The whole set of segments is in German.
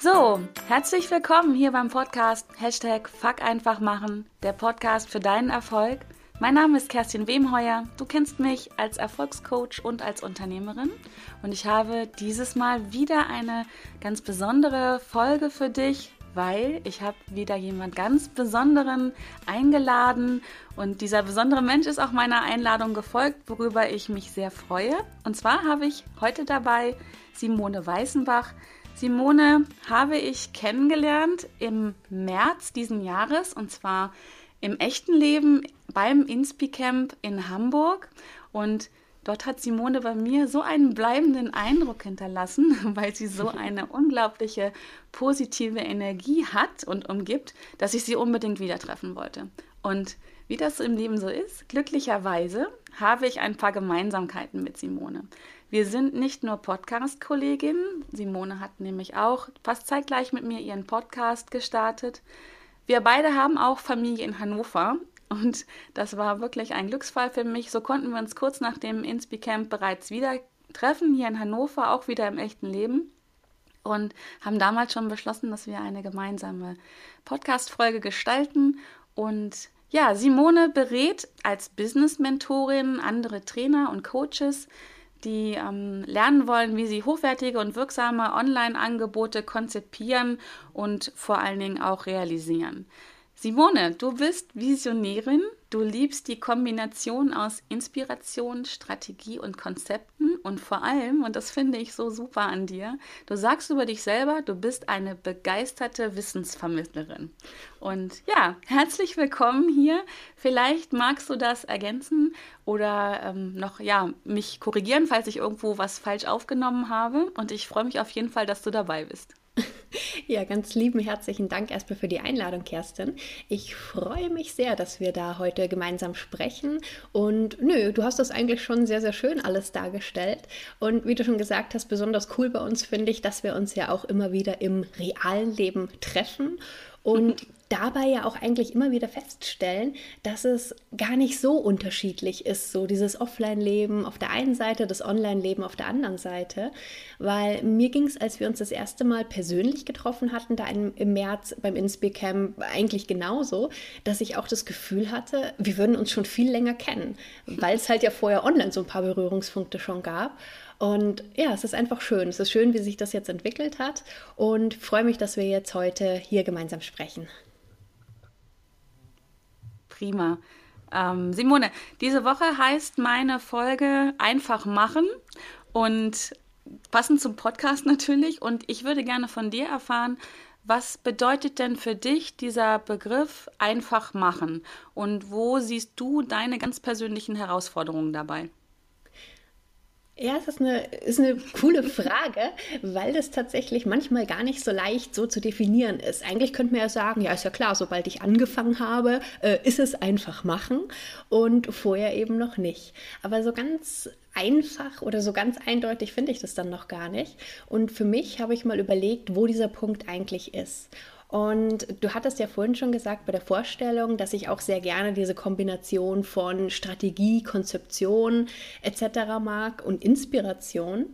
So, herzlich willkommen hier beim Podcast Hashtag Fuck einfach machen, der Podcast für deinen Erfolg. Mein Name ist Kerstin Wemheuer. Du kennst mich als Erfolgscoach und als Unternehmerin. Und ich habe dieses Mal wieder eine ganz besondere Folge für dich, weil ich habe wieder jemand ganz Besonderen eingeladen. Und dieser besondere Mensch ist auch meiner Einladung gefolgt, worüber ich mich sehr freue. Und zwar habe ich heute dabei Simone Weißenbach. Simone habe ich kennengelernt im März diesen Jahres und zwar im echten Leben beim Inspi-Camp in Hamburg. Und dort hat Simone bei mir so einen bleibenden Eindruck hinterlassen, weil sie so eine unglaubliche positive Energie hat und umgibt, dass ich sie unbedingt wieder treffen wollte. Und wie das im Leben so ist, glücklicherweise habe ich ein paar Gemeinsamkeiten mit Simone. Wir sind nicht nur Podcast-Kolleginnen. Simone hat nämlich auch fast zeitgleich mit mir ihren Podcast gestartet. Wir beide haben auch Familie in Hannover und das war wirklich ein Glücksfall für mich. So konnten wir uns kurz nach dem Inspi Camp bereits wieder treffen, hier in Hannover, auch wieder im echten Leben. Und haben damals schon beschlossen, dass wir eine gemeinsame Podcast-Folge gestalten. Und ja, Simone berät als Business-Mentorin andere Trainer und Coaches die ähm, lernen wollen, wie sie hochwertige und wirksame Online-Angebote konzipieren und vor allen Dingen auch realisieren. Simone, du bist Visionärin, du liebst die Kombination aus Inspiration, Strategie und Konzepten und vor allem, und das finde ich so super an dir, du sagst über dich selber, du bist eine begeisterte Wissensvermittlerin. Und ja, herzlich willkommen hier. Vielleicht magst du das ergänzen oder ähm, noch, ja, mich korrigieren, falls ich irgendwo was falsch aufgenommen habe. Und ich freue mich auf jeden Fall, dass du dabei bist. Ja, ganz lieben herzlichen Dank erstmal für die Einladung, Kerstin. Ich freue mich sehr, dass wir da heute gemeinsam sprechen. Und nö, du hast das eigentlich schon sehr, sehr schön alles dargestellt. Und wie du schon gesagt hast, besonders cool bei uns finde ich, dass wir uns ja auch immer wieder im realen Leben treffen und dabei ja auch eigentlich immer wieder feststellen, dass es gar nicht so unterschiedlich ist, so dieses Offline-Leben auf der einen Seite, das Online-Leben auf der anderen Seite. Weil mir ging es, als wir uns das erste Mal persönlich getroffen hatten, da im, März beim Inspicamp eigentlich genauso, dass ich auch das Gefühl hatte, wir würden uns schon viel länger kennen, weil es halt ja vorher online so ein paar Berührungspunkte schon gab. Und ja, es ist einfach schön. Es ist schön, wie sich das jetzt entwickelt hat und freue mich, dass wir jetzt heute hier gemeinsam sprechen. Prima. Ähm, Simone, diese Woche heißt meine Folge Einfach machen und passend zum Podcast natürlich. Und ich würde gerne von dir erfahren, was bedeutet denn für dich dieser Begriff einfach machen? Und wo siehst du deine ganz persönlichen Herausforderungen dabei? Ja, es ist eine, ist eine coole Frage, weil das tatsächlich manchmal gar nicht so leicht so zu definieren ist. Eigentlich könnte man ja sagen, ja, ist ja klar, sobald ich angefangen habe, äh, ist es einfach machen und vorher eben noch nicht. Aber so ganz einfach oder so ganz eindeutig finde ich das dann noch gar nicht. Und für mich habe ich mal überlegt, wo dieser Punkt eigentlich ist. Und du hattest ja vorhin schon gesagt bei der Vorstellung, dass ich auch sehr gerne diese Kombination von Strategie, Konzeption etc. mag und Inspiration.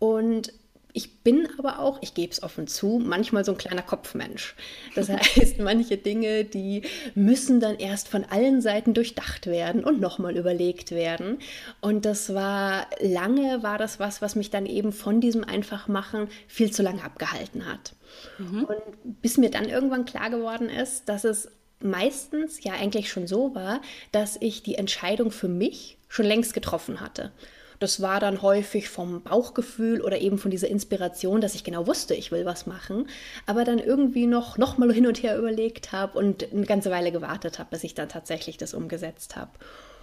Und ich bin aber auch, ich gebe es offen zu, manchmal so ein kleiner Kopfmensch. Das heißt, manche Dinge, die müssen dann erst von allen Seiten durchdacht werden und nochmal überlegt werden. Und das war lange, war das was, was mich dann eben von diesem Einfachmachen viel zu lange abgehalten hat. Mhm. Und bis mir dann irgendwann klar geworden ist, dass es meistens ja eigentlich schon so war, dass ich die Entscheidung für mich schon längst getroffen hatte. Das war dann häufig vom Bauchgefühl oder eben von dieser Inspiration, dass ich genau wusste, ich will was machen, aber dann irgendwie noch, noch mal hin und her überlegt habe und eine ganze Weile gewartet habe, bis ich dann tatsächlich das umgesetzt habe.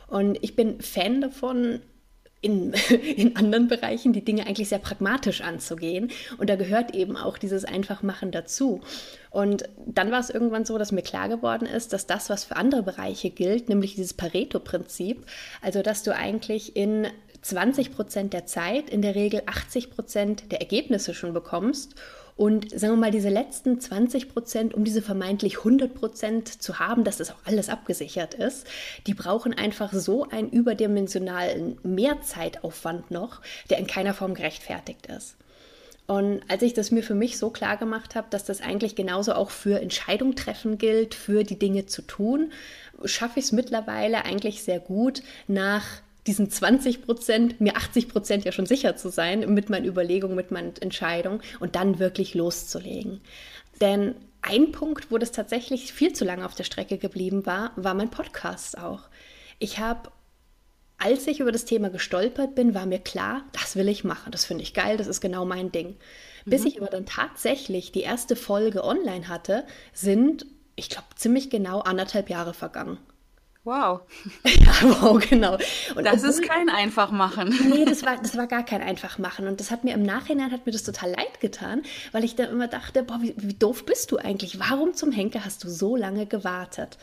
Und ich bin Fan davon, in, in anderen Bereichen die Dinge eigentlich sehr pragmatisch anzugehen. Und da gehört eben auch dieses Einfachmachen dazu. Und dann war es irgendwann so, dass mir klar geworden ist, dass das, was für andere Bereiche gilt, nämlich dieses Pareto-Prinzip, also dass du eigentlich in 20 Prozent der Zeit in der Regel 80 Prozent der Ergebnisse schon bekommst und sagen wir mal, diese letzten 20 Prozent, um diese vermeintlich 100 Prozent zu haben, dass das auch alles abgesichert ist, die brauchen einfach so einen überdimensionalen Mehrzeitaufwand noch, der in keiner Form gerechtfertigt ist. Und als ich das mir für mich so klar gemacht habe, dass das eigentlich genauso auch für Entscheidung treffen gilt, für die Dinge zu tun, schaffe ich es mittlerweile eigentlich sehr gut, nach diesen 20 Prozent, mir 80 Prozent ja schon sicher zu sein mit meinen Überlegungen, mit meinen Entscheidungen und dann wirklich loszulegen. Denn ein Punkt, wo das tatsächlich viel zu lange auf der Strecke geblieben war, war mein Podcast auch. Ich habe als ich über das Thema gestolpert bin, war mir klar, das will ich machen, das finde ich geil, das ist genau mein Ding. Bis mhm. ich aber dann tatsächlich die erste Folge online hatte, sind, ich glaube, ziemlich genau anderthalb Jahre vergangen. Wow. ja, wow, genau. Und das obwohl, ist kein Einfachmachen. nee, das war, das war gar kein Einfachmachen. Und das hat mir im Nachhinein hat mir das total leid getan, weil ich da immer dachte, boah, wie, wie doof bist du eigentlich? Warum zum Henker hast du so lange gewartet?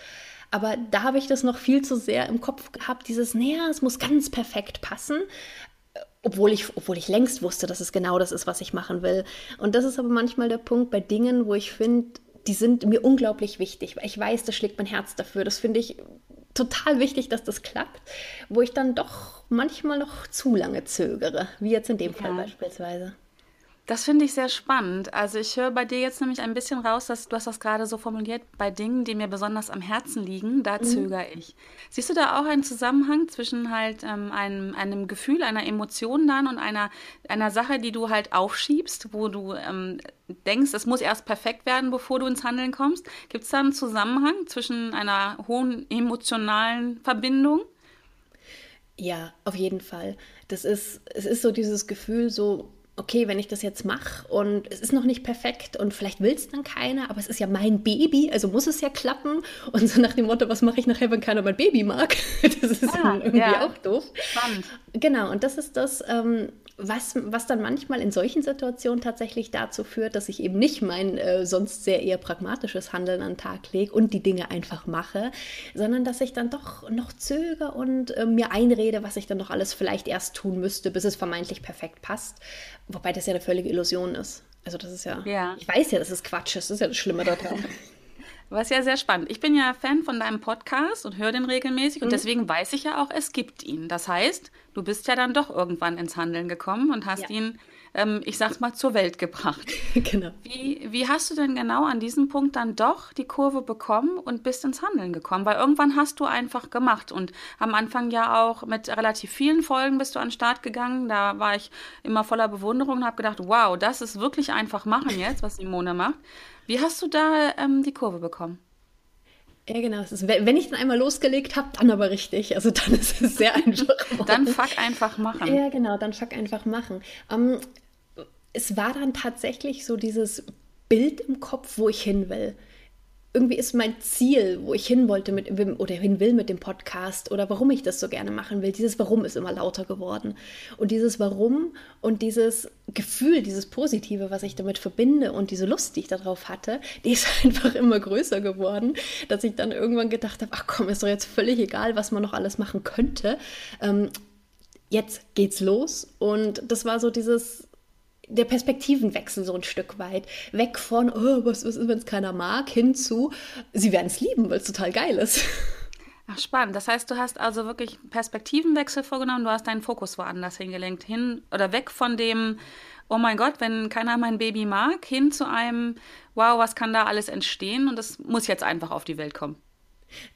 Aber da habe ich das noch viel zu sehr im Kopf gehabt, dieses, naja, es muss ganz perfekt passen. Obwohl ich, obwohl ich längst wusste, dass es genau das ist, was ich machen will. Und das ist aber manchmal der Punkt bei Dingen, wo ich finde, die sind mir unglaublich wichtig. Ich weiß, das schlägt mein Herz dafür. Das finde ich total wichtig, dass das klappt, wo ich dann doch manchmal noch zu lange zögere, wie jetzt in dem ja. Fall beispielsweise. Das finde ich sehr spannend. Also ich höre bei dir jetzt nämlich ein bisschen raus, dass du hast das gerade so formuliert, bei Dingen, die mir besonders am Herzen liegen, da mhm. zögere ich. Siehst du da auch einen Zusammenhang zwischen halt ähm, einem, einem Gefühl, einer Emotion dann und einer, einer Sache, die du halt aufschiebst, wo du ähm, denkst, es muss erst perfekt werden, bevor du ins Handeln kommst? Gibt es da einen Zusammenhang zwischen einer hohen emotionalen Verbindung? Ja, auf jeden Fall. Das ist, es ist so dieses Gefühl, so okay, wenn ich das jetzt mache und es ist noch nicht perfekt und vielleicht will es dann keiner, aber es ist ja mein Baby, also muss es ja klappen. Und so nach dem Motto, was mache ich nachher, wenn keiner mein Baby mag? Das ist ah, irgendwie ja. auch doof. Spannend. Genau, und das ist das, ähm, was, was dann manchmal in solchen Situationen tatsächlich dazu führt, dass ich eben nicht mein äh, sonst sehr eher pragmatisches Handeln an den Tag lege und die Dinge einfach mache, sondern dass ich dann doch noch zögere und äh, mir einrede, was ich dann noch alles vielleicht erst tun müsste, bis es vermeintlich perfekt passt. Wobei das ja eine völlige Illusion ist. Also das ist ja, ja. ich weiß ja, dass es Quatsch ist, das ist ja das Schlimme daran. Was ja sehr spannend. Ich bin ja Fan von deinem Podcast und höre den regelmäßig und mhm. deswegen weiß ich ja auch, es gibt ihn. Das heißt, du bist ja dann doch irgendwann ins Handeln gekommen und hast ja. ihn, ähm, ich sag's mal, zur Welt gebracht. genau. Wie, wie hast du denn genau an diesem Punkt dann doch die Kurve bekommen und bist ins Handeln gekommen? Weil irgendwann hast du einfach gemacht und am Anfang ja auch mit relativ vielen Folgen bist du an den Start gegangen. Da war ich immer voller Bewunderung und habe gedacht, wow, das ist wirklich einfach machen jetzt, was Simone macht. Wie hast du da ähm, die Kurve bekommen? Ja, genau. Ist, wenn ich dann einmal losgelegt habe, dann aber richtig. Also dann ist es sehr einfach. dann fuck einfach machen. Ja, genau, dann fuck einfach machen. Ähm, es war dann tatsächlich so dieses Bild im Kopf, wo ich hin will irgendwie ist mein Ziel, wo ich hin wollte mit oder hin will mit dem Podcast oder warum ich das so gerne machen will. Dieses Warum ist immer lauter geworden. Und dieses Warum und dieses Gefühl, dieses Positive, was ich damit verbinde und diese Lust, die ich darauf hatte, die ist einfach immer größer geworden, dass ich dann irgendwann gedacht habe, ach komm, ist doch jetzt völlig egal, was man noch alles machen könnte. Ähm, jetzt geht's los. Und das war so dieses der Perspektivenwechsel so ein Stück weit. Weg von, oh, was, was ist, wenn es keiner mag, hin zu, sie werden es lieben, weil es total geil ist. Ach, spannend. Das heißt, du hast also wirklich Perspektivenwechsel vorgenommen, du hast deinen Fokus woanders hingelenkt, hin oder weg von dem, oh mein Gott, wenn keiner mein Baby mag, hin zu einem, wow, was kann da alles entstehen und das muss jetzt einfach auf die Welt kommen.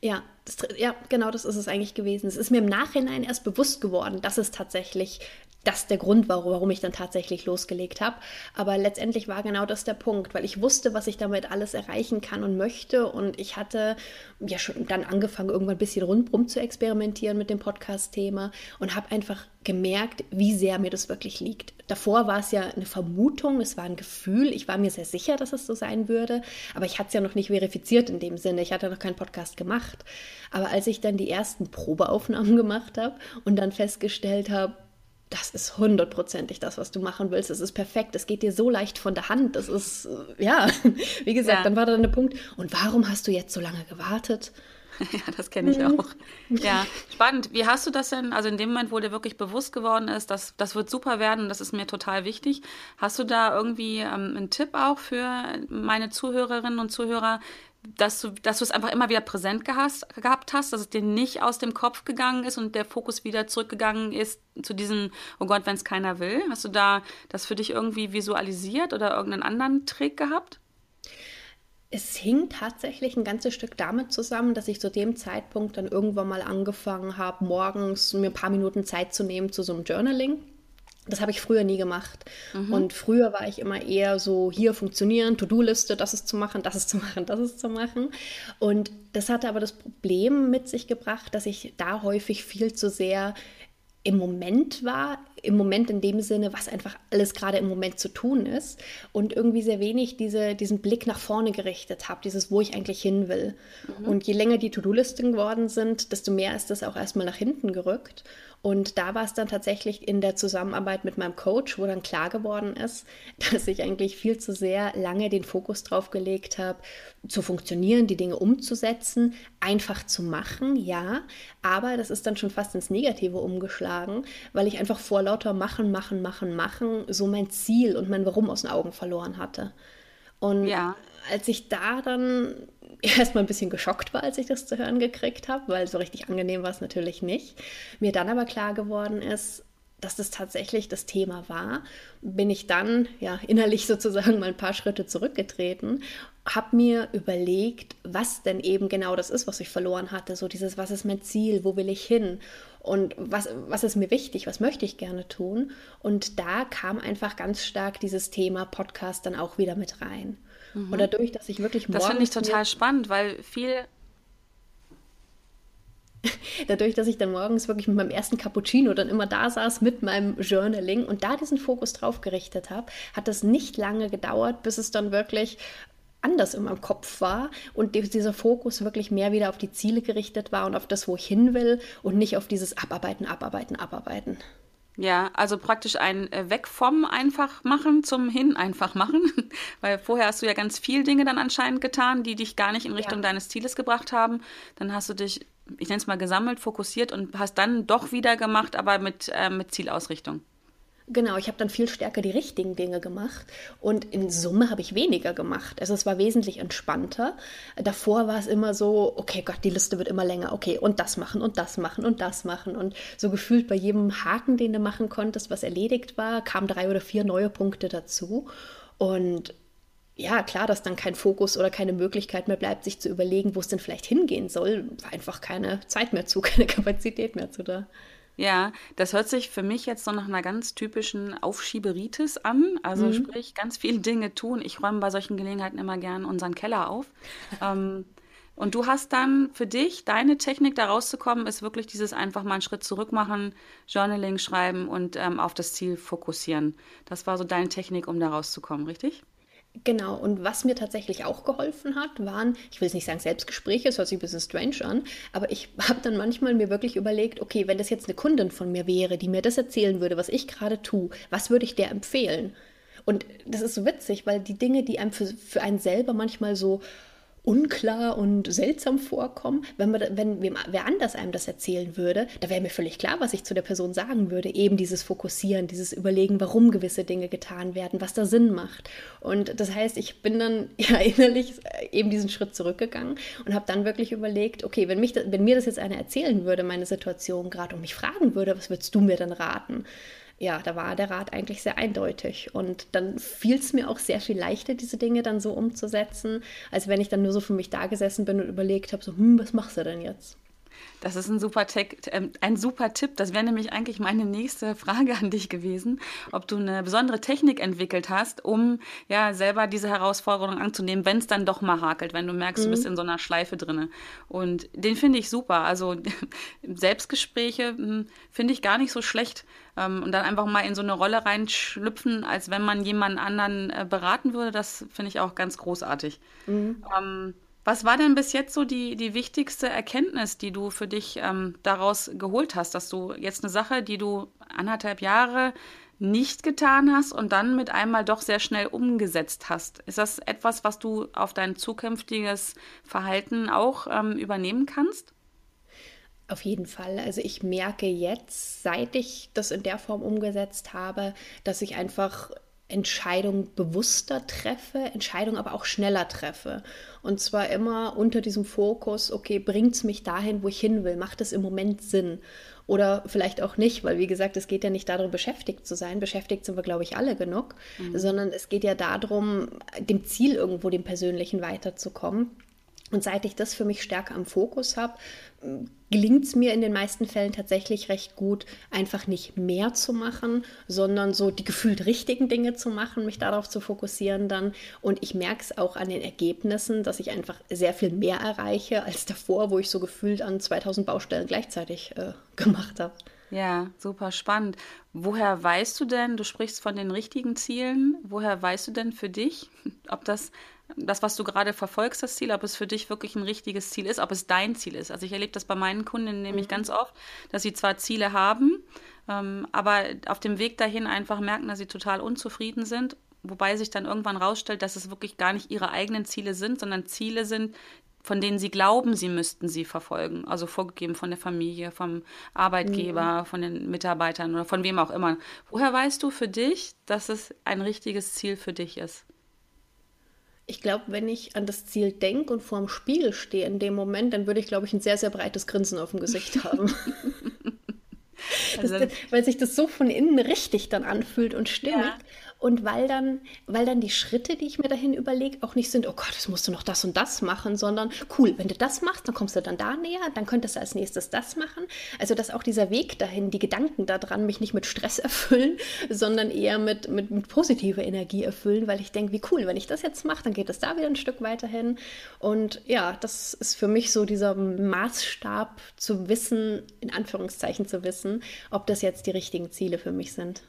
Ja, das, ja, genau das ist es eigentlich gewesen. Es ist mir im Nachhinein erst bewusst geworden, dass es tatsächlich das der Grund war, warum ich dann tatsächlich losgelegt habe. Aber letztendlich war genau das der Punkt, weil ich wusste, was ich damit alles erreichen kann und möchte. Und ich hatte ja schon dann angefangen, irgendwann ein bisschen rundherum zu experimentieren mit dem Podcast-Thema und habe einfach gemerkt, wie sehr mir das wirklich liegt. Davor war es ja eine Vermutung, es war ein Gefühl. Ich war mir sehr sicher, dass es so sein würde, aber ich hatte es ja noch nicht verifiziert in dem Sinne. Ich hatte noch keinen Podcast gemacht. Aber als ich dann die ersten Probeaufnahmen gemacht habe und dann festgestellt habe, das ist hundertprozentig das, was du machen willst. Es ist perfekt. Es geht dir so leicht von der Hand. Das ist, äh, ja, wie gesagt, ja. dann war da der Punkt. Und warum hast du jetzt so lange gewartet? Ja, das kenne ich auch. Ja, spannend. Wie hast du das denn, also in dem Moment, wo dir wirklich bewusst geworden ist, dass das wird super werden, das ist mir total wichtig. Hast du da irgendwie ähm, einen Tipp auch für meine Zuhörerinnen und Zuhörer, dass du, dass du es einfach immer wieder präsent gehast, gehabt hast, dass es dir nicht aus dem Kopf gegangen ist und der Fokus wieder zurückgegangen ist zu diesem, oh Gott, wenn es keiner will? Hast du da das für dich irgendwie visualisiert oder irgendeinen anderen Trick gehabt? Es hing tatsächlich ein ganzes Stück damit zusammen, dass ich zu dem Zeitpunkt dann irgendwann mal angefangen habe, morgens mir ein paar Minuten Zeit zu nehmen zu so einem Journaling. Das habe ich früher nie gemacht. Mhm. Und früher war ich immer eher so, hier funktionieren, To-Do-Liste, das ist zu machen, das ist zu machen, das ist zu machen. Und das hatte aber das Problem mit sich gebracht, dass ich da häufig viel zu sehr im Moment war, im Moment in dem Sinne, was einfach alles gerade im Moment zu tun ist und irgendwie sehr wenig diese, diesen Blick nach vorne gerichtet habe, dieses, wo ich eigentlich hin will. Mhm. Und je länger die To-Do-Listen geworden sind, desto mehr ist das auch erstmal nach hinten gerückt. Und da war es dann tatsächlich in der Zusammenarbeit mit meinem Coach, wo dann klar geworden ist, dass ich eigentlich viel zu sehr lange den Fokus drauf gelegt habe, zu funktionieren, die Dinge umzusetzen, einfach zu machen, ja, aber das ist dann schon fast ins Negative umgeschlagen, weil ich einfach vor lauter Machen, Machen, Machen, Machen so mein Ziel und mein Warum aus den Augen verloren hatte. Und ja. als ich da dann erstmal ein bisschen geschockt war, als ich das zu hören gekriegt habe, weil so richtig angenehm war es natürlich nicht. Mir dann aber klar geworden ist, dass das tatsächlich das Thema war, bin ich dann ja innerlich sozusagen mal ein paar Schritte zurückgetreten, habe mir überlegt, was denn eben genau das ist, was ich verloren hatte. So dieses, was ist mein Ziel, wo will ich hin und was, was ist mir wichtig, was möchte ich gerne tun. Und da kam einfach ganz stark dieses Thema Podcast dann auch wieder mit rein. Mhm. Und dadurch, dass ich wirklich Das finde ich total spannend, weil viel dadurch, dass ich dann morgens wirklich mit meinem ersten Cappuccino dann immer da saß mit meinem Journaling und da diesen Fokus drauf gerichtet habe, hat das nicht lange gedauert, bis es dann wirklich anders in meinem Kopf war und dieser Fokus wirklich mehr wieder auf die Ziele gerichtet war und auf das, wo ich hin will und nicht auf dieses Abarbeiten, Abarbeiten, Abarbeiten. Ja, also praktisch ein äh, Weg vom einfach machen zum hin einfach machen, weil vorher hast du ja ganz viel Dinge dann anscheinend getan, die dich gar nicht in Richtung ja. deines Zieles gebracht haben. Dann hast du dich, ich nenne es mal gesammelt, fokussiert und hast dann doch wieder gemacht, aber mit, äh, mit Zielausrichtung. Genau, ich habe dann viel stärker die richtigen Dinge gemacht und in Summe habe ich weniger gemacht. Also es war wesentlich entspannter. Davor war es immer so, okay Gott, die Liste wird immer länger, okay, und das machen und das machen und das machen. Und so gefühlt bei jedem Haken, den du machen konntest, was erledigt war, kamen drei oder vier neue Punkte dazu. Und ja, klar, dass dann kein Fokus oder keine Möglichkeit mehr bleibt, sich zu überlegen, wo es denn vielleicht hingehen soll, war einfach keine Zeit mehr zu, keine Kapazität mehr zu da. Ja, das hört sich für mich jetzt so nach einer ganz typischen Aufschieberitis an. Also mhm. sprich, ganz viele Dinge tun. Ich räume bei solchen Gelegenheiten immer gern unseren Keller auf. ähm, und du hast dann für dich, deine Technik da rauszukommen, ist wirklich dieses einfach mal einen Schritt zurück machen, Journaling schreiben und ähm, auf das Ziel fokussieren. Das war so deine Technik, um da rauszukommen, richtig? Genau, und was mir tatsächlich auch geholfen hat, waren, ich will es nicht sagen Selbstgespräche, es hört sich ein bisschen strange an, aber ich habe dann manchmal mir wirklich überlegt, okay, wenn das jetzt eine Kundin von mir wäre, die mir das erzählen würde, was ich gerade tue, was würde ich der empfehlen? Und das ist so witzig, weil die Dinge, die einem für, für einen selber manchmal so unklar und seltsam vorkommen. Wenn, man, wenn wer anders einem das erzählen würde, da wäre mir völlig klar, was ich zu der Person sagen würde. Eben dieses Fokussieren, dieses Überlegen, warum gewisse Dinge getan werden, was da Sinn macht. Und das heißt, ich bin dann ja innerlich eben diesen Schritt zurückgegangen und habe dann wirklich überlegt, okay, wenn, mich, wenn mir das jetzt einer erzählen würde, meine Situation gerade, und mich fragen würde, was würdest du mir dann raten? Ja, da war der Rat eigentlich sehr eindeutig. Und dann fiel es mir auch sehr viel leichter, diese Dinge dann so umzusetzen, als wenn ich dann nur so für mich da gesessen bin und überlegt habe, so, hm, was machst du denn jetzt? Das ist ein super, äh, ein super Tipp. Das wäre nämlich eigentlich meine nächste Frage an dich gewesen, ob du eine besondere Technik entwickelt hast, um ja selber diese Herausforderung anzunehmen, wenn es dann doch mal hakelt, wenn du merkst, mhm. du bist in so einer Schleife drinne. Und den finde ich super. Also Selbstgespräche hm, finde ich gar nicht so schlecht. Ähm, und dann einfach mal in so eine Rolle reinschlüpfen, als wenn man jemanden anderen äh, beraten würde, das finde ich auch ganz großartig. Mhm. Ähm, was war denn bis jetzt so die, die wichtigste Erkenntnis, die du für dich ähm, daraus geholt hast, dass du jetzt eine Sache, die du anderthalb Jahre nicht getan hast und dann mit einmal doch sehr schnell umgesetzt hast? Ist das etwas, was du auf dein zukünftiges Verhalten auch ähm, übernehmen kannst? Auf jeden Fall. Also ich merke jetzt, seit ich das in der Form umgesetzt habe, dass ich einfach Entscheidungen bewusster treffe, Entscheidungen aber auch schneller treffe. Und zwar immer unter diesem Fokus, okay, bringt es mich dahin, wo ich hin will? Macht es im Moment Sinn? Oder vielleicht auch nicht, weil wie gesagt, es geht ja nicht darum, beschäftigt zu sein. Beschäftigt sind wir, glaube ich, alle genug, mhm. sondern es geht ja darum, dem Ziel irgendwo, dem Persönlichen weiterzukommen. Und seit ich das für mich stärker am Fokus habe, gelingt es mir in den meisten Fällen tatsächlich recht gut, einfach nicht mehr zu machen, sondern so die gefühlt richtigen Dinge zu machen, mich darauf zu fokussieren dann. Und ich merke es auch an den Ergebnissen, dass ich einfach sehr viel mehr erreiche als davor, wo ich so gefühlt an 2000 Baustellen gleichzeitig äh, gemacht habe. Ja, super spannend. Woher weißt du denn, du sprichst von den richtigen Zielen, woher weißt du denn für dich, ob das das, was du gerade verfolgst, das Ziel, ob es für dich wirklich ein richtiges Ziel ist, ob es dein Ziel ist. Also ich erlebe das bei meinen Kunden nämlich mhm. ganz oft, dass sie zwar Ziele haben, ähm, aber auf dem Weg dahin einfach merken, dass sie total unzufrieden sind, wobei sich dann irgendwann rausstellt, dass es wirklich gar nicht ihre eigenen Ziele sind, sondern Ziele sind, von denen sie glauben, sie müssten sie verfolgen. Also vorgegeben von der Familie, vom Arbeitgeber, mhm. von den Mitarbeitern oder von wem auch immer. Woher weißt du für dich, dass es ein richtiges Ziel für dich ist? Ich glaube, wenn ich an das Ziel denke und vor dem Spiegel stehe in dem Moment, dann würde ich, glaube ich, ein sehr, sehr breites Grinsen auf dem Gesicht haben. also, das, weil sich das so von innen richtig dann anfühlt und stimmig. Ja. Und weil dann, weil dann die Schritte, die ich mir dahin überlege, auch nicht sind, oh Gott, jetzt musst du noch das und das machen, sondern cool, wenn du das machst, dann kommst du dann da näher, dann könntest du als nächstes das machen. Also, dass auch dieser Weg dahin, die Gedanken daran mich nicht mit Stress erfüllen, sondern eher mit, mit, mit positiver Energie erfüllen, weil ich denke, wie cool, wenn ich das jetzt mache, dann geht es da wieder ein Stück weiter hin. Und ja, das ist für mich so dieser Maßstab zu wissen, in Anführungszeichen zu wissen, ob das jetzt die richtigen Ziele für mich sind.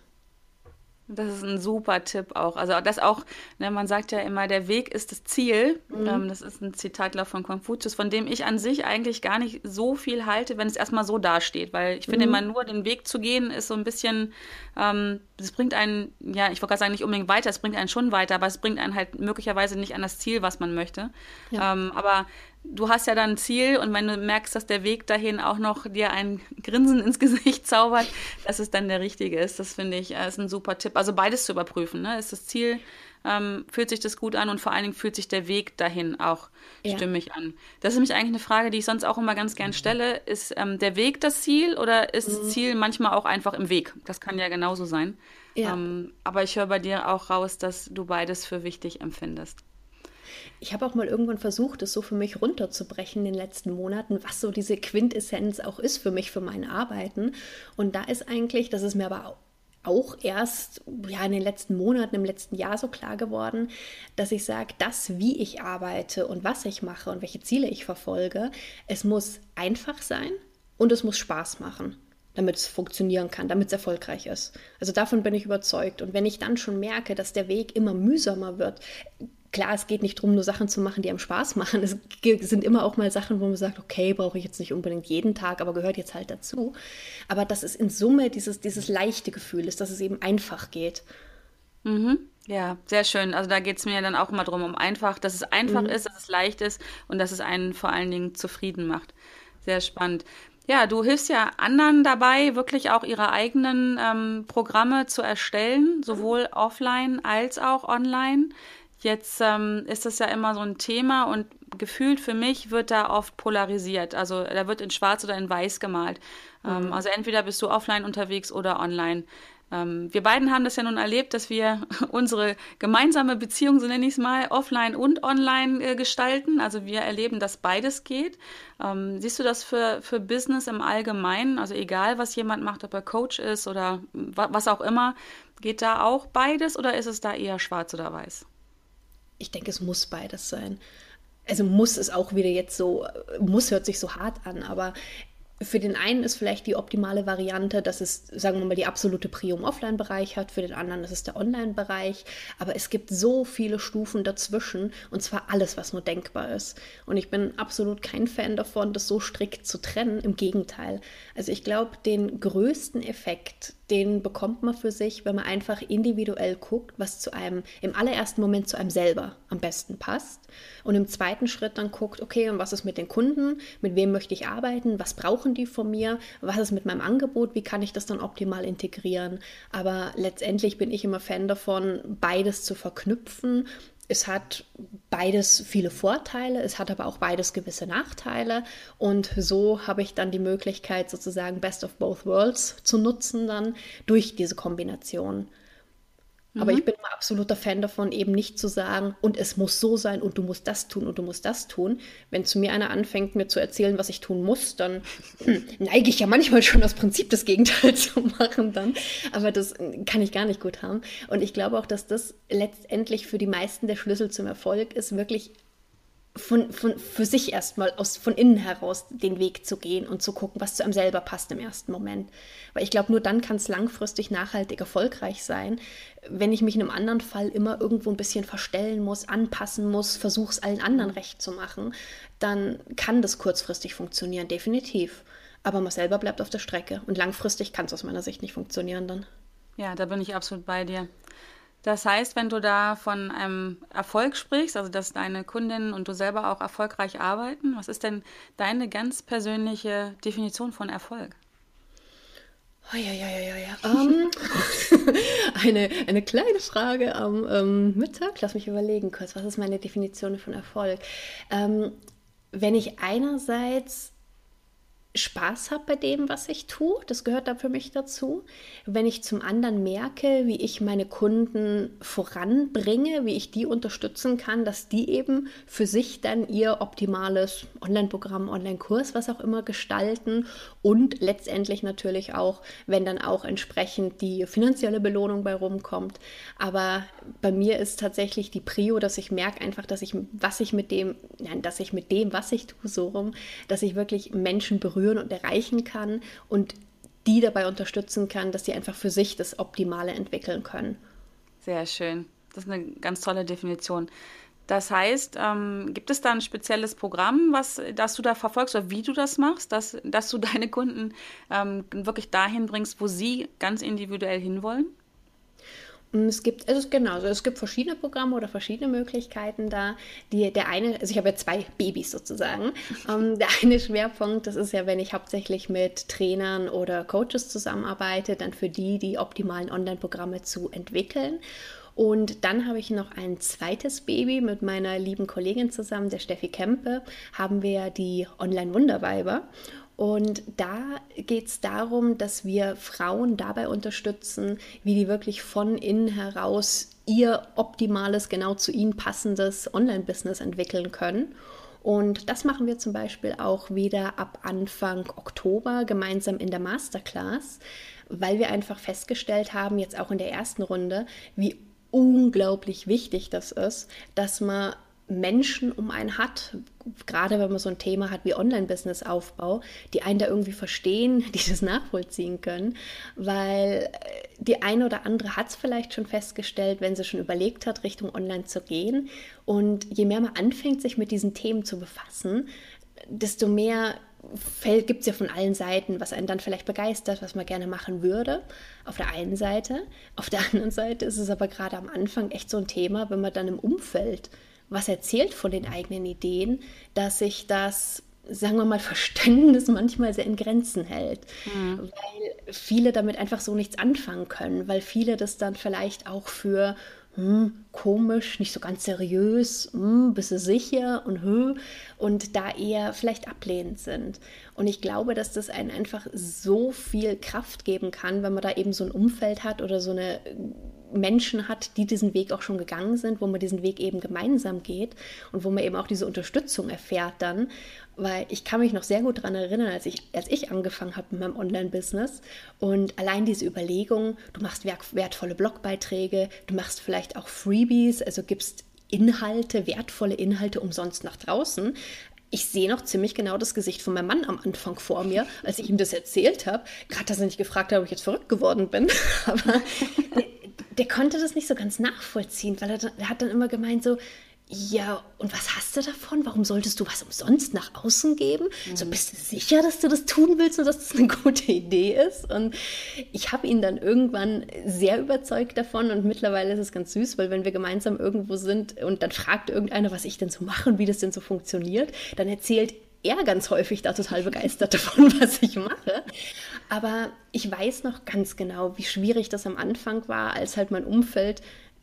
Das ist ein super Tipp auch. Also das auch, ne, man sagt ja immer, der Weg ist das Ziel. Mhm. Ähm, das ist ein Zitat glaub, von Konfuzius, von dem ich an sich eigentlich gar nicht so viel halte, wenn es erstmal so dasteht. Weil ich finde mhm. immer nur den Weg zu gehen, ist so ein bisschen, ähm, das bringt einen, ja, ich wollte gerade sagen, nicht unbedingt weiter, es bringt einen schon weiter, aber es bringt einen halt möglicherweise nicht an das Ziel, was man möchte. Ja. Ähm, aber du hast ja dann ein Ziel und wenn du merkst, dass der Weg dahin auch noch dir ein Grinsen ins Gesicht zaubert, dass es dann der richtige ist. Das finde ich äh, ist ein super Tipp. Also beides zu überprüfen. Ne? Ist das Ziel, ähm, fühlt sich das gut an und vor allen Dingen fühlt sich der Weg dahin auch ja. stimmig an. Das ist nämlich eigentlich eine Frage, die ich sonst auch immer ganz gern stelle. Ist ähm, der Weg das Ziel oder ist mhm. das Ziel manchmal auch einfach im Weg? Das kann ja genauso sein. Ja. Ähm, aber ich höre bei dir auch raus, dass du beides für wichtig empfindest. Ich habe auch mal irgendwann versucht, es so für mich runterzubrechen in den letzten Monaten, was so diese Quintessenz auch ist für mich, für mein Arbeiten. Und da ist eigentlich, das ist mir aber auch erst ja, in den letzten Monaten, im letzten Jahr so klar geworden, dass ich sage, das, wie ich arbeite und was ich mache und welche Ziele ich verfolge, es muss einfach sein und es muss Spaß machen damit es funktionieren kann, damit es erfolgreich ist. Also davon bin ich überzeugt. Und wenn ich dann schon merke, dass der Weg immer mühsamer wird, klar, es geht nicht darum, nur Sachen zu machen, die einem Spaß machen. Es sind immer auch mal Sachen, wo man sagt, okay, brauche ich jetzt nicht unbedingt jeden Tag, aber gehört jetzt halt dazu. Aber dass es in Summe dieses, dieses leichte Gefühl ist, dass es eben einfach geht. Mhm. Ja, sehr schön. Also da geht es mir dann auch immer darum, um einfach, dass es einfach mhm. ist, dass es leicht ist und dass es einen vor allen Dingen zufrieden macht. Sehr spannend. Ja, du hilfst ja anderen dabei, wirklich auch ihre eigenen ähm, Programme zu erstellen, sowohl offline als auch online. Jetzt ähm, ist das ja immer so ein Thema und gefühlt für mich wird da oft polarisiert. Also da wird in Schwarz oder in Weiß gemalt. Ähm, mhm. also entweder bist du offline unterwegs oder online. Ähm, wir beiden haben das ja nun erlebt, dass wir unsere gemeinsame Beziehung, so nenne ich es mal, offline und online äh, gestalten. Also wir erleben, dass beides geht. Ähm, siehst du das für, für Business im Allgemeinen? Also egal, was jemand macht, ob er Coach ist oder was auch immer, geht da auch beides oder ist es da eher schwarz oder weiß? Ich denke, es muss beides sein. Also muss es auch wieder jetzt so, muss hört sich so hart an, aber für den einen ist vielleicht die optimale Variante, dass es, sagen wir mal, die absolute Prio im Offline-Bereich hat, für den anderen ist es der Online-Bereich. Aber es gibt so viele Stufen dazwischen und zwar alles, was nur denkbar ist. Und ich bin absolut kein Fan davon, das so strikt zu trennen. Im Gegenteil. Also ich glaube, den größten Effekt den bekommt man für sich, wenn man einfach individuell guckt, was zu einem im allerersten Moment zu einem selber am besten passt. Und im zweiten Schritt dann guckt, okay, und was ist mit den Kunden? Mit wem möchte ich arbeiten? Was brauchen die von mir? Was ist mit meinem Angebot? Wie kann ich das dann optimal integrieren? Aber letztendlich bin ich immer Fan davon, beides zu verknüpfen es hat beides viele Vorteile, es hat aber auch beides gewisse Nachteile. Und so habe ich dann die Möglichkeit, sozusagen Best of Both Worlds zu nutzen, dann durch diese Kombination. Aber mhm. ich bin immer absoluter Fan davon, eben nicht zu sagen, und es muss so sein und du musst das tun und du musst das tun. Wenn zu mir einer anfängt, mir zu erzählen, was ich tun muss, dann hm, neige ich ja manchmal schon das Prinzip das Gegenteil zu machen dann. Aber das kann ich gar nicht gut haben. Und ich glaube auch, dass das letztendlich für die meisten der Schlüssel zum Erfolg ist, wirklich von, von, für sich erstmal aus, von innen heraus den Weg zu gehen und zu gucken, was zu einem selber passt im ersten Moment. Weil ich glaube, nur dann kann es langfristig nachhaltig erfolgreich sein. Wenn ich mich in einem anderen Fall immer irgendwo ein bisschen verstellen muss, anpassen muss, versuche es allen anderen recht zu machen, dann kann das kurzfristig funktionieren, definitiv. Aber man selber bleibt auf der Strecke und langfristig kann es aus meiner Sicht nicht funktionieren dann. Ja, da bin ich absolut bei dir. Das heißt, wenn du da von einem Erfolg sprichst, also dass deine Kundinnen und du selber auch erfolgreich arbeiten, was ist denn deine ganz persönliche Definition von Erfolg? Oh, ja, ja, ja, ja. Um, eine, eine kleine Frage am ähm, Mittag. Lass mich überlegen kurz. Was ist meine Definition von Erfolg? Ähm, wenn ich einerseits Spaß habe bei dem, was ich tue. Das gehört da für mich dazu. Wenn ich zum anderen merke, wie ich meine Kunden voranbringe, wie ich die unterstützen kann, dass die eben für sich dann ihr optimales Online-Programm, Online-Kurs, was auch immer gestalten und letztendlich natürlich auch, wenn dann auch entsprechend die finanzielle Belohnung bei rumkommt. Aber bei mir ist tatsächlich die Prio, dass ich merke einfach, dass ich, was ich mit dem, nein, dass ich mit dem, was ich tue, so rum, dass ich wirklich Menschen berühre berühren und erreichen kann und die dabei unterstützen kann, dass sie einfach für sich das Optimale entwickeln können. Sehr schön. Das ist eine ganz tolle Definition. Das heißt, ähm, gibt es da ein spezielles Programm, was, das du da verfolgst oder wie du das machst, dass, dass du deine Kunden ähm, wirklich dahin bringst, wo sie ganz individuell hinwollen? Es gibt, es ist genau, also es gibt verschiedene Programme oder verschiedene Möglichkeiten da. Die, der eine, also ich habe ja zwei Babys sozusagen. Ähm, der eine Schwerpunkt, das ist ja, wenn ich hauptsächlich mit Trainern oder Coaches zusammenarbeite, dann für die die optimalen Online-Programme zu entwickeln. Und dann habe ich noch ein zweites Baby mit meiner lieben Kollegin zusammen, der Steffi Kempe, haben wir die Online-Wunderweiber. Und da geht es darum, dass wir Frauen dabei unterstützen, wie die wirklich von innen heraus ihr optimales, genau zu ihnen passendes Online-Business entwickeln können. Und das machen wir zum Beispiel auch wieder ab Anfang Oktober gemeinsam in der Masterclass, weil wir einfach festgestellt haben, jetzt auch in der ersten Runde, wie unglaublich wichtig das ist, dass man Menschen um einen hat, gerade wenn man so ein Thema hat wie Online-Business-Aufbau, die einen da irgendwie verstehen, die das nachvollziehen können, weil äh, die eine oder andere hat es vielleicht schon festgestellt, wenn sie schon überlegt hat, Richtung Online zu gehen. Und je mehr man anfängt, sich mit diesen Themen zu befassen, desto mehr gibt es ja von allen Seiten, was einen dann vielleicht begeistert, was man gerne machen würde. Auf der einen Seite. Auf der anderen Seite ist es aber gerade am Anfang echt so ein Thema, wenn man dann im Umfeld was erzählt von den eigenen Ideen, dass sich das sagen wir mal, Verständnis manchmal sehr in Grenzen hält, mhm. weil viele damit einfach so nichts anfangen können, weil viele das dann vielleicht auch für hm, komisch, nicht so ganz seriös, hm, bist du sicher und hm, und da eher vielleicht ablehnend sind. Und ich glaube, dass das einen einfach so viel Kraft geben kann, wenn man da eben so ein Umfeld hat oder so eine Menschen hat, die diesen Weg auch schon gegangen sind, wo man diesen Weg eben gemeinsam geht und wo man eben auch diese Unterstützung erfährt dann. Weil ich kann mich noch sehr gut daran erinnern, als ich, als ich angefangen habe mit meinem Online-Business und allein diese Überlegung, du machst wertvolle Blogbeiträge, du machst vielleicht auch Freebies, also gibst Inhalte, wertvolle Inhalte umsonst nach draußen ich sehe noch ziemlich genau das Gesicht von meinem Mann am Anfang vor mir, als ich ihm das erzählt habe. Gerade, dass er nicht gefragt hat, ob ich jetzt verrückt geworden bin. Aber der konnte das nicht so ganz nachvollziehen, weil er, er hat dann immer gemeint so, ja, und was hast du davon? Warum solltest du was umsonst nach außen geben? Mhm. So bist du sicher, dass du das tun willst und dass das eine gute Idee ist? Und ich habe ihn dann irgendwann sehr überzeugt davon und mittlerweile ist es ganz süß, weil wenn wir gemeinsam irgendwo sind und dann fragt irgendeiner, was ich denn so mache und wie das denn so funktioniert, dann erzählt er ganz häufig da total begeistert davon, was ich mache. Aber ich weiß noch ganz genau, wie schwierig das am Anfang war, als halt mein Umfeld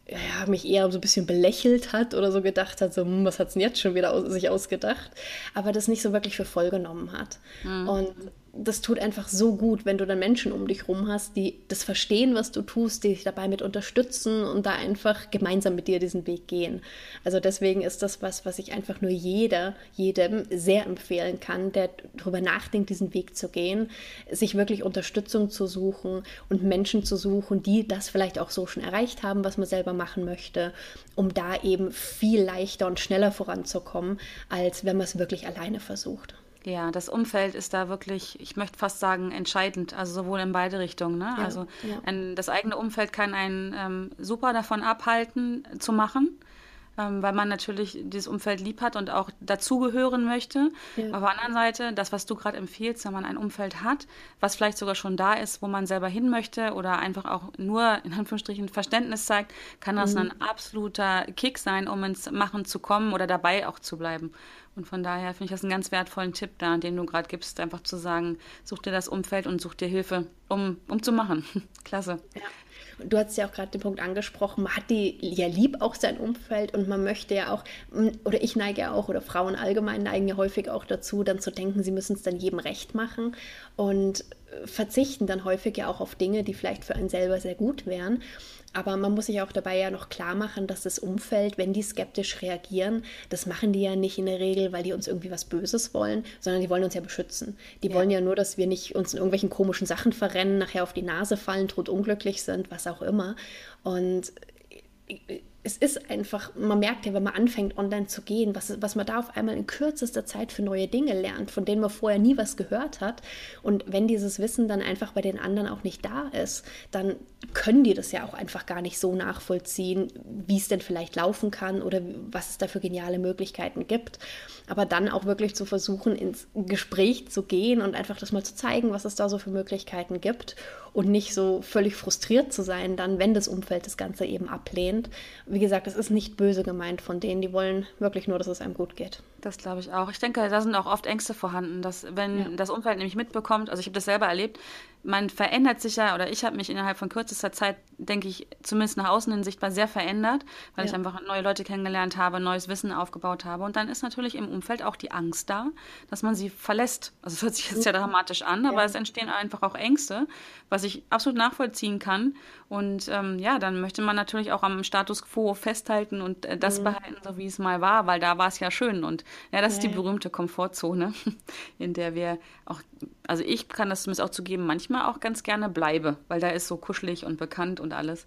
ja, mich eher so ein bisschen belächelt hat oder so gedacht hat, so, hm, was hat es denn jetzt schon wieder aus, sich ausgedacht, aber das nicht so wirklich für voll genommen hat. Mhm. Und das tut einfach so gut, wenn du dann Menschen um dich rum hast, die das verstehen, was du tust, die dich dabei mit unterstützen und da einfach gemeinsam mit dir diesen Weg gehen. Also deswegen ist das was, was ich einfach nur jeder, jedem sehr empfehlen kann, der darüber nachdenkt, diesen Weg zu gehen, sich wirklich Unterstützung zu suchen und Menschen zu suchen, die das vielleicht auch so schon erreicht haben, was man selber machen möchte, um da eben viel leichter und schneller voranzukommen, als wenn man es wirklich alleine versucht. Ja, das Umfeld ist da wirklich, ich möchte fast sagen, entscheidend, also sowohl in beide Richtungen. Ne? Ja, also ja. Ein, das eigene Umfeld kann einen ähm, super davon abhalten, zu machen, ähm, weil man natürlich dieses Umfeld lieb hat und auch dazugehören möchte. Ja. Auf der anderen Seite, das, was du gerade empfiehlst, wenn man ein Umfeld hat, was vielleicht sogar schon da ist, wo man selber hin möchte oder einfach auch nur in Anführungsstrichen Verständnis zeigt, kann das mhm. ein absoluter Kick sein, um ins Machen zu kommen oder dabei auch zu bleiben. Und von daher finde ich das einen ganz wertvollen Tipp da, den du gerade gibst, einfach zu sagen, such dir das Umfeld und such dir Hilfe, um, um zu machen. Klasse. Ja. Du hast ja auch gerade den Punkt angesprochen, man hat die ja lieb auch sein Umfeld und man möchte ja auch, oder ich neige ja auch, oder Frauen allgemein neigen ja häufig auch dazu, dann zu denken, sie müssen es dann jedem recht machen. Und verzichten dann häufig ja auch auf Dinge, die vielleicht für einen selber sehr gut wären. Aber man muss sich auch dabei ja noch klar machen, dass das Umfeld, wenn die skeptisch reagieren, das machen die ja nicht in der Regel, weil die uns irgendwie was Böses wollen, sondern die wollen uns ja beschützen. Die ja. wollen ja nur, dass wir nicht uns in irgendwelchen komischen Sachen verrennen, nachher auf die Nase fallen, tot unglücklich sind, was auch immer. Und es ist einfach, man merkt ja, wenn man anfängt, online zu gehen, was, was man da auf einmal in kürzester Zeit für neue Dinge lernt, von denen man vorher nie was gehört hat. Und wenn dieses Wissen dann einfach bei den anderen auch nicht da ist, dann können die das ja auch einfach gar nicht so nachvollziehen, wie es denn vielleicht laufen kann oder was es da für geniale Möglichkeiten gibt. Aber dann auch wirklich zu versuchen, ins Gespräch zu gehen und einfach das mal zu zeigen, was es da so für Möglichkeiten gibt und nicht so völlig frustriert zu sein, dann, wenn das Umfeld das Ganze eben ablehnt. Wie gesagt, es ist nicht böse gemeint von denen, die wollen wirklich nur, dass es einem gut geht. Das glaube ich auch. Ich denke, da sind auch oft Ängste vorhanden, dass wenn ja. das Umfeld nämlich mitbekommt, also ich habe das selber erlebt, man verändert sich ja, oder ich habe mich innerhalb von kürzester Zeit, denke ich, zumindest nach außen hin sichtbar sehr verändert, weil ja. ich einfach neue Leute kennengelernt habe, neues Wissen aufgebaut habe. Und dann ist natürlich im Umfeld auch die Angst da, dass man sie verlässt. Also es hört sich jetzt ja dramatisch an, aber ja. es entstehen einfach auch Ängste, was ich absolut nachvollziehen kann. Und ähm, ja, dann möchte man natürlich auch am Status quo festhalten und äh, das mhm. behalten, so wie es mal war, weil da war es ja schön. Und ja, das ja, ist die berühmte Komfortzone, in der wir auch, also ich kann das zumindest auch zugeben, manchmal auch ganz gerne bleibe, weil da ist so kuschelig und bekannt und alles.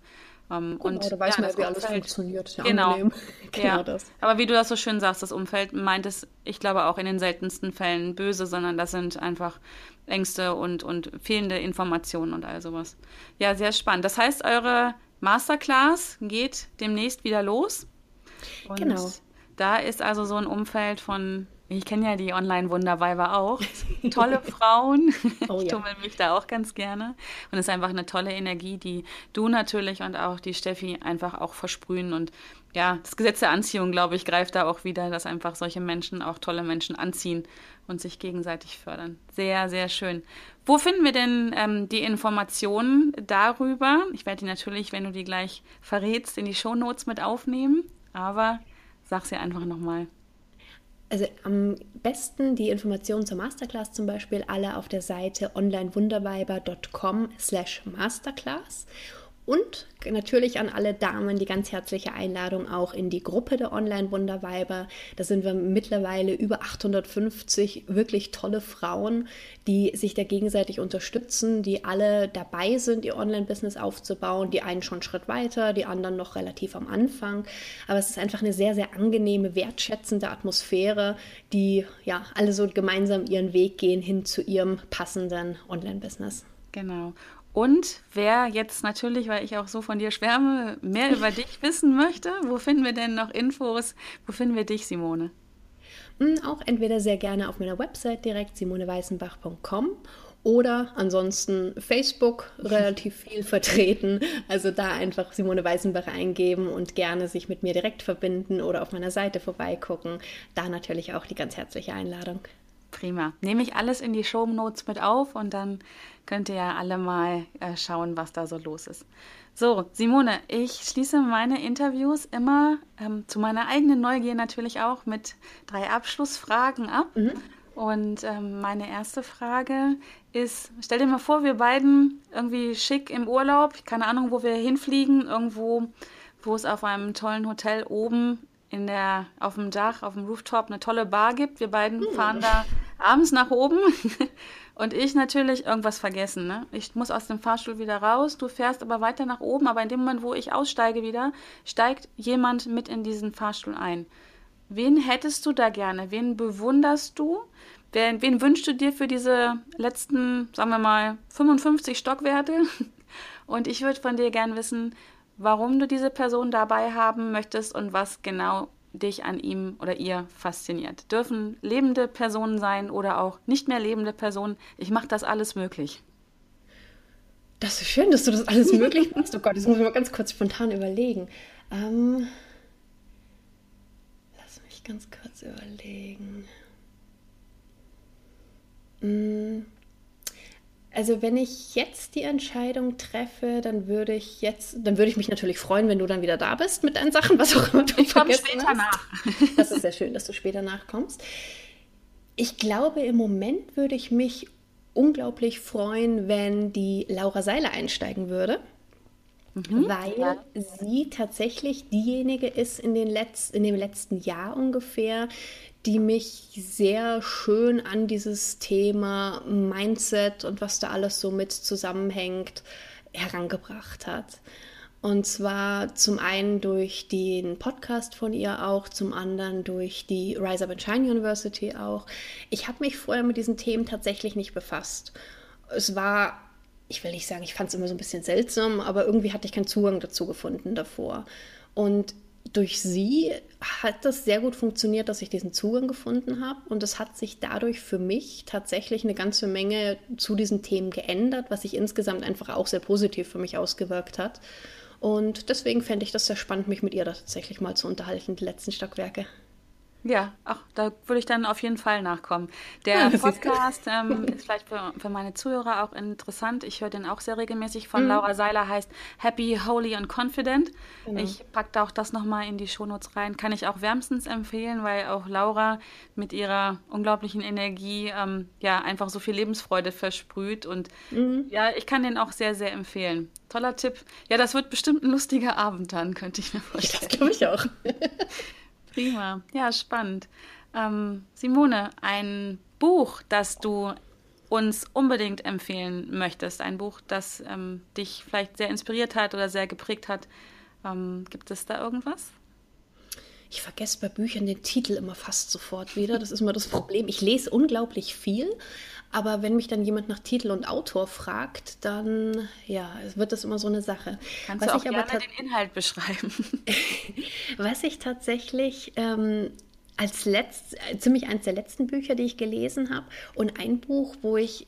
Um, genau, und da weiß ja, man, wie alles funktioniert. Ja genau. genau ja. das. Aber wie du das so schön sagst, das Umfeld meint es, ich glaube auch in den seltensten Fällen böse, sondern das sind einfach Ängste und, und fehlende Informationen und all sowas. Ja, sehr spannend. Das heißt, eure Masterclass geht demnächst wieder los. Und genau. Da ist also so ein Umfeld von ich kenne ja die Online-Wunderweiber auch. Tolle Frauen. Oh, ich ja. tummel mich da auch ganz gerne. Und es ist einfach eine tolle Energie, die du natürlich und auch die Steffi einfach auch versprühen. Und ja, das Gesetz der Anziehung, glaube ich, greift da auch wieder, dass einfach solche Menschen auch tolle Menschen anziehen und sich gegenseitig fördern. Sehr, sehr schön. Wo finden wir denn ähm, die Informationen darüber? Ich werde die natürlich, wenn du die gleich verrätst, in die Shownotes mit aufnehmen. Aber sag sie einfach nochmal also am besten die Informationen zur Masterclass zum Beispiel alle auf der Seite onlinewunderweiber.com slash masterclass und natürlich an alle Damen die ganz herzliche Einladung auch in die Gruppe der Online-Wunderweiber. Da sind wir mittlerweile über 850 wirklich tolle Frauen, die sich da gegenseitig unterstützen, die alle dabei sind, ihr Online-Business aufzubauen. Die einen schon einen Schritt weiter, die anderen noch relativ am Anfang. Aber es ist einfach eine sehr, sehr angenehme, wertschätzende Atmosphäre, die ja alle so gemeinsam ihren Weg gehen hin zu ihrem passenden Online-Business. Genau. Und wer jetzt natürlich, weil ich auch so von dir schwärme, mehr über dich wissen möchte, wo finden wir denn noch Infos? Wo finden wir dich, Simone? Hm, auch entweder sehr gerne auf meiner Website direkt simoneweißenbach.com oder ansonsten Facebook relativ viel vertreten. Also da einfach Simone Weißenbach eingeben und gerne sich mit mir direkt verbinden oder auf meiner Seite vorbeigucken. Da natürlich auch die ganz herzliche Einladung. Prima. Nehme ich alles in die Show Notes mit auf und dann könnt ihr ja alle mal äh, schauen, was da so los ist. So, Simone, ich schließe meine Interviews immer ähm, zu meiner eigenen Neugier natürlich auch mit drei Abschlussfragen ab. Mhm. Und ähm, meine erste Frage ist, stell dir mal vor, wir beiden irgendwie schick im Urlaub, keine Ahnung, wo wir hinfliegen, irgendwo, wo es auf einem tollen Hotel oben in der, auf dem Dach, auf dem Rooftop eine tolle Bar gibt. Wir beiden hm. fahren da abends nach oben und ich natürlich irgendwas vergessen. Ne? Ich muss aus dem Fahrstuhl wieder raus, du fährst aber weiter nach oben, aber in dem Moment, wo ich aussteige wieder, steigt jemand mit in diesen Fahrstuhl ein. Wen hättest du da gerne? Wen bewunderst du? Wen, wen wünschst du dir für diese letzten, sagen wir mal, 55 Stockwerte? Und ich würde von dir gerne wissen, warum du diese Person dabei haben möchtest und was genau dich an ihm oder ihr fasziniert. Dürfen lebende Personen sein oder auch nicht mehr lebende Personen. Ich mache das alles möglich. Das ist schön, dass du das alles möglich machst. Oh Gott, das muss ich mal ganz kurz spontan überlegen. Ähm, lass mich ganz kurz überlegen. Mm. Also wenn ich jetzt die Entscheidung treffe, dann würde ich jetzt, dann würde ich mich natürlich freuen, wenn du dann wieder da bist mit deinen Sachen, was auch immer du ich vergessen später hast. nach. Das ist sehr schön, dass du später nachkommst. Ich glaube, im Moment würde ich mich unglaublich freuen, wenn die Laura Seiler einsteigen würde. Mhm, weil ja. sie tatsächlich diejenige ist in, den Letz-, in dem letzten Jahr ungefähr, die mich sehr schön an dieses Thema Mindset und was da alles so mit zusammenhängt herangebracht hat. Und zwar zum einen durch den Podcast von ihr auch, zum anderen durch die Rise Up and Shine University auch. Ich habe mich vorher mit diesen Themen tatsächlich nicht befasst. Es war, ich will nicht sagen, ich fand es immer so ein bisschen seltsam, aber irgendwie hatte ich keinen Zugang dazu gefunden davor. Und durch sie hat das sehr gut funktioniert, dass ich diesen Zugang gefunden habe. Und es hat sich dadurch für mich tatsächlich eine ganze Menge zu diesen Themen geändert, was sich insgesamt einfach auch sehr positiv für mich ausgewirkt hat. Und deswegen fände ich das sehr spannend, mich mit ihr da tatsächlich mal zu unterhalten, die letzten Stockwerke. Ja, ach, da würde ich dann auf jeden Fall nachkommen. Der ja, Podcast ähm, ist vielleicht für, für, meine Zuhörer auch interessant. Ich höre den auch sehr regelmäßig von mhm. Laura Seiler, heißt Happy, Holy and Confident. Genau. Ich packe da auch das nochmal in die Shownotes rein. Kann ich auch wärmstens empfehlen, weil auch Laura mit ihrer unglaublichen Energie ähm, ja einfach so viel Lebensfreude versprüht. Und mhm. ja, ich kann den auch sehr, sehr empfehlen. Toller Tipp. Ja, das wird bestimmt ein lustiger Abend dann, könnte ich mir vorstellen. Das glaube ich auch. Prima, ja, spannend. Ähm, Simone, ein Buch, das du uns unbedingt empfehlen möchtest, ein Buch, das ähm, dich vielleicht sehr inspiriert hat oder sehr geprägt hat, ähm, gibt es da irgendwas? Ich vergesse bei Büchern den Titel immer fast sofort wieder. Das ist immer das Problem. Ich lese unglaublich viel, aber wenn mich dann jemand nach Titel und Autor fragt, dann ja, wird das immer so eine Sache. Kannst was du auch ich gerne den Inhalt beschreiben? was ich tatsächlich ähm, als letzt, ziemlich eines der letzten Bücher, die ich gelesen habe und ein Buch, wo ich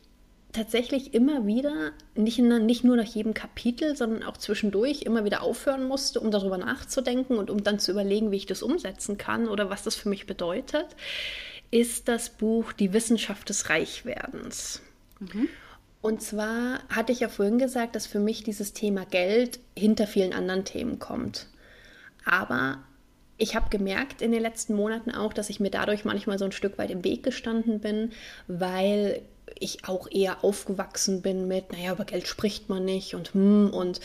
tatsächlich immer wieder, nicht, nicht nur nach jedem Kapitel, sondern auch zwischendurch immer wieder aufhören musste, um darüber nachzudenken und um dann zu überlegen, wie ich das umsetzen kann oder was das für mich bedeutet, ist das Buch Die Wissenschaft des Reichwerdens. Mhm. Und zwar hatte ich ja vorhin gesagt, dass für mich dieses Thema Geld hinter vielen anderen Themen kommt. Aber ich habe gemerkt in den letzten Monaten auch, dass ich mir dadurch manchmal so ein Stück weit im Weg gestanden bin, weil ich auch eher aufgewachsen bin mit, naja, über Geld spricht man nicht und hm und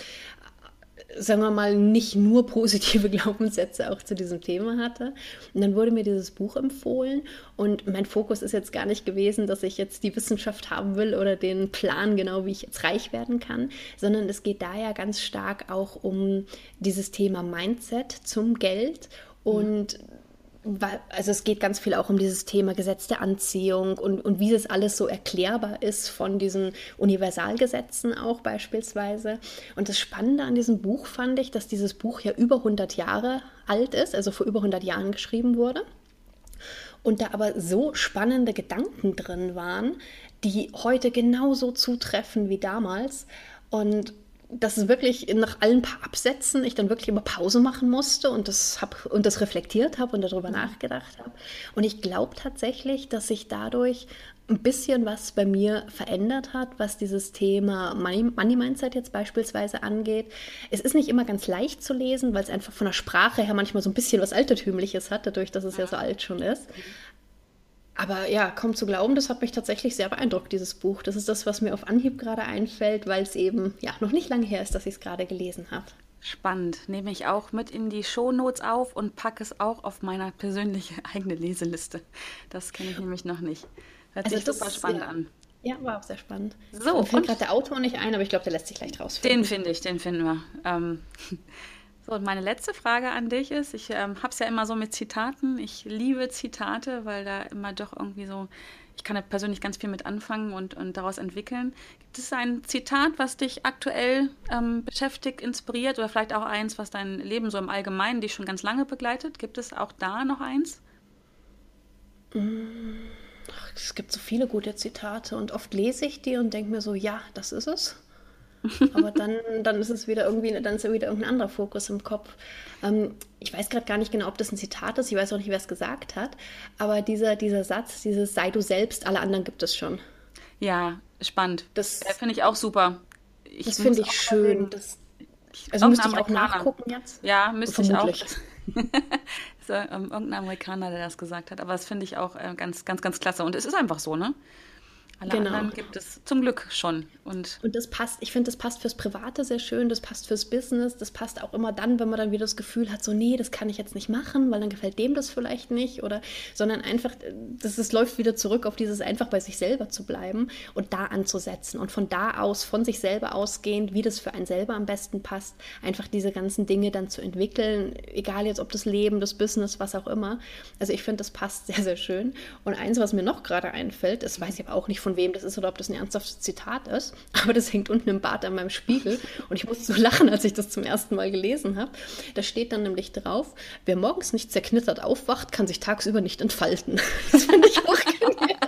sagen wir mal, nicht nur positive Glaubenssätze auch zu diesem Thema hatte. Und dann wurde mir dieses Buch empfohlen. Und mein Fokus ist jetzt gar nicht gewesen, dass ich jetzt die Wissenschaft haben will oder den Plan genau, wie ich jetzt reich werden kann, sondern es geht da ja ganz stark auch um dieses Thema Mindset zum Geld. Und also es geht ganz viel auch um dieses Thema Gesetz der Anziehung und, und wie das alles so erklärbar ist von diesen Universalgesetzen auch beispielsweise. Und das Spannende an diesem Buch fand ich, dass dieses Buch ja über 100 Jahre alt ist, also vor über 100 Jahren geschrieben wurde. Und da aber so spannende Gedanken drin waren, die heute genauso zutreffen wie damals. Und dass es wirklich nach allen paar Absätzen ich dann wirklich immer Pause machen musste und das hab, und das reflektiert habe und darüber mhm. nachgedacht habe. Und ich glaube tatsächlich, dass sich dadurch ein bisschen was bei mir verändert hat, was dieses Thema Money, Money Mindset jetzt beispielsweise angeht. Es ist nicht immer ganz leicht zu lesen, weil es einfach von der Sprache her manchmal so ein bisschen was Altertümliches hat, dadurch, dass es ja so alt schon ist. Aber ja, kaum zu glauben, das hat mich tatsächlich sehr beeindruckt, dieses Buch. Das ist das, was mir auf Anhieb gerade einfällt, weil es eben ja noch nicht lange her ist, dass ich es gerade gelesen habe. Spannend. Nehme ich auch mit in die Shownotes auf und packe es auch auf meiner persönliche eigene Leseliste. Das kenne ich nämlich noch nicht. Hört also sich super spannend ja. an. Ja, war auch sehr spannend. So, mir fällt gerade der Autor nicht ein, aber ich glaube, der lässt sich leicht rausfinden. Den finde ich, den finden wir. Ähm, So, und meine letzte Frage an dich ist, ich ähm, habe es ja immer so mit Zitaten. Ich liebe Zitate, weil da immer doch irgendwie so, ich kann da persönlich ganz viel mit anfangen und, und daraus entwickeln. Gibt es ein Zitat, was dich aktuell ähm, beschäftigt, inspiriert oder vielleicht auch eins, was dein Leben so im Allgemeinen dich schon ganz lange begleitet? Gibt es auch da noch eins? Es gibt so viele gute Zitate und oft lese ich die und denke mir so, ja, das ist es. Aber dann, dann ist es wieder irgendwie, dann ist ja wieder irgendein anderer Fokus im Kopf. Ähm, ich weiß gerade gar nicht genau, ob das ein Zitat ist, ich weiß auch nicht, wer es gesagt hat, aber dieser, dieser Satz, dieses sei du selbst, alle anderen gibt es schon. Ja, spannend. Das finde ich auch super. Ich das finde ich schön. Das, also müsste ich auch nachgucken jetzt? Ja, müsste ich auch. so, ähm, irgendein Amerikaner, der das gesagt hat. Aber das finde ich auch äh, ganz, ganz, ganz klasse. Und es ist einfach so, ne? Alle genau. anderen gibt es zum Glück schon. Und, und das passt, ich finde, das passt fürs Private sehr schön, das passt fürs Business, das passt auch immer dann, wenn man dann wieder das Gefühl hat, so, nee, das kann ich jetzt nicht machen, weil dann gefällt dem das vielleicht nicht. Oder sondern einfach, das, das läuft wieder zurück auf dieses einfach bei sich selber zu bleiben und da anzusetzen. Und von da aus, von sich selber ausgehend, wie das für einen selber am besten passt, einfach diese ganzen Dinge dann zu entwickeln, egal jetzt ob das Leben, das Business, was auch immer. Also ich finde, das passt sehr, sehr schön. Und eins, was mir noch gerade einfällt, das weiß ich aber auch nicht von wem das ist oder ob das ein ernsthaftes Zitat ist, aber das hängt unten im Bad an meinem Spiegel und ich musste so lachen, als ich das zum ersten Mal gelesen habe. Da steht dann nämlich drauf, wer morgens nicht zerknittert aufwacht, kann sich tagsüber nicht entfalten. Das finde ich auch genial.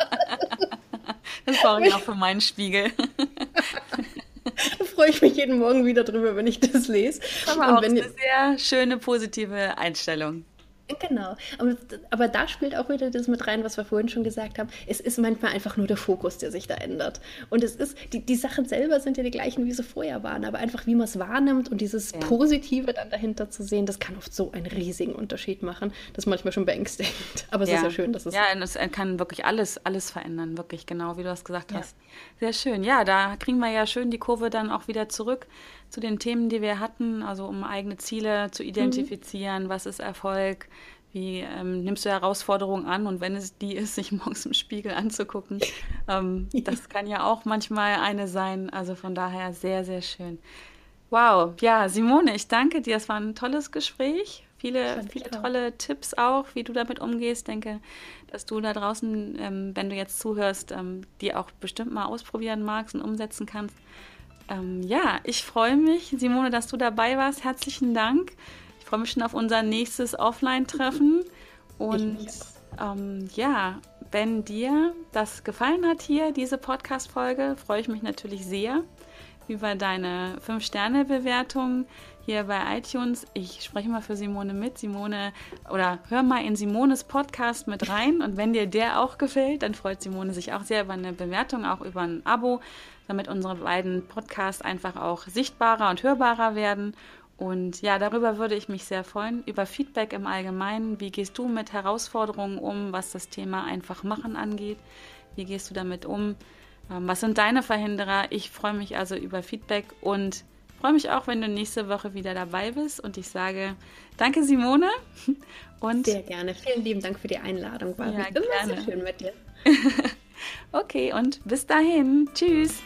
Das brauche ich auch für meinen Spiegel. da freue ich mich jeden Morgen wieder drüber, wenn ich das lese. Aber und wenn, eine sehr schöne, positive Einstellung. Genau, aber, aber, da spielt auch wieder das mit rein, was wir vorhin schon gesagt haben. Es ist manchmal einfach nur der Fokus, der sich da ändert. Und es ist, die, die Sachen selber sind ja die gleichen, wie sie vorher waren, aber einfach wie man es wahrnimmt und dieses ja. Positive dann dahinter zu sehen, das kann oft so einen riesigen Unterschied machen. Das ist manchmal schon beängstigend. Aber es ja. ist ja schön, dass es. Ja, und es kann wirklich alles, alles verändern, wirklich, genau wie du das gesagt ja. hast. Sehr schön. Ja, da kriegen wir ja schön die Kurve dann auch wieder zurück zu den Themen, die wir hatten, also um eigene Ziele zu identifizieren, mhm. was ist Erfolg, wie ähm, nimmst du Herausforderungen an und wenn es die ist, sich morgens im Spiegel anzugucken, ähm, das kann ja auch manchmal eine sein. Also von daher sehr, sehr schön. Wow, ja, Simone, ich danke dir. Es war ein tolles Gespräch. Viele, viele tolle Tipps auch, wie du damit umgehst. Ich denke, dass du da draußen, ähm, wenn du jetzt zuhörst, ähm, die auch bestimmt mal ausprobieren magst und umsetzen kannst. Ähm, ja, ich freue mich, Simone, dass du dabei warst. Herzlichen Dank. Ich freue mich schon auf unser nächstes Offline-Treffen. Und ähm, ja, wenn dir das gefallen hat hier, diese Podcast-Folge, freue ich mich natürlich sehr über deine 5-Sterne-Bewertung hier bei iTunes. Ich spreche mal für Simone mit. Simone, oder hör mal in Simones Podcast mit rein. Und wenn dir der auch gefällt, dann freut Simone sich auch sehr über eine Bewertung, auch über ein Abo damit unsere beiden Podcasts einfach auch sichtbarer und hörbarer werden. Und ja, darüber würde ich mich sehr freuen, über Feedback im Allgemeinen. Wie gehst du mit Herausforderungen um, was das Thema einfach machen angeht? Wie gehst du damit um? Ähm, was sind deine Verhinderer? Ich freue mich also über Feedback und freue mich auch, wenn du nächste Woche wieder dabei bist. Und ich sage danke, Simone. Und sehr gerne. Vielen lieben Dank für die Einladung. War ja, immer gerne. sehr schön mit dir. okay, und bis dahin. Tschüss.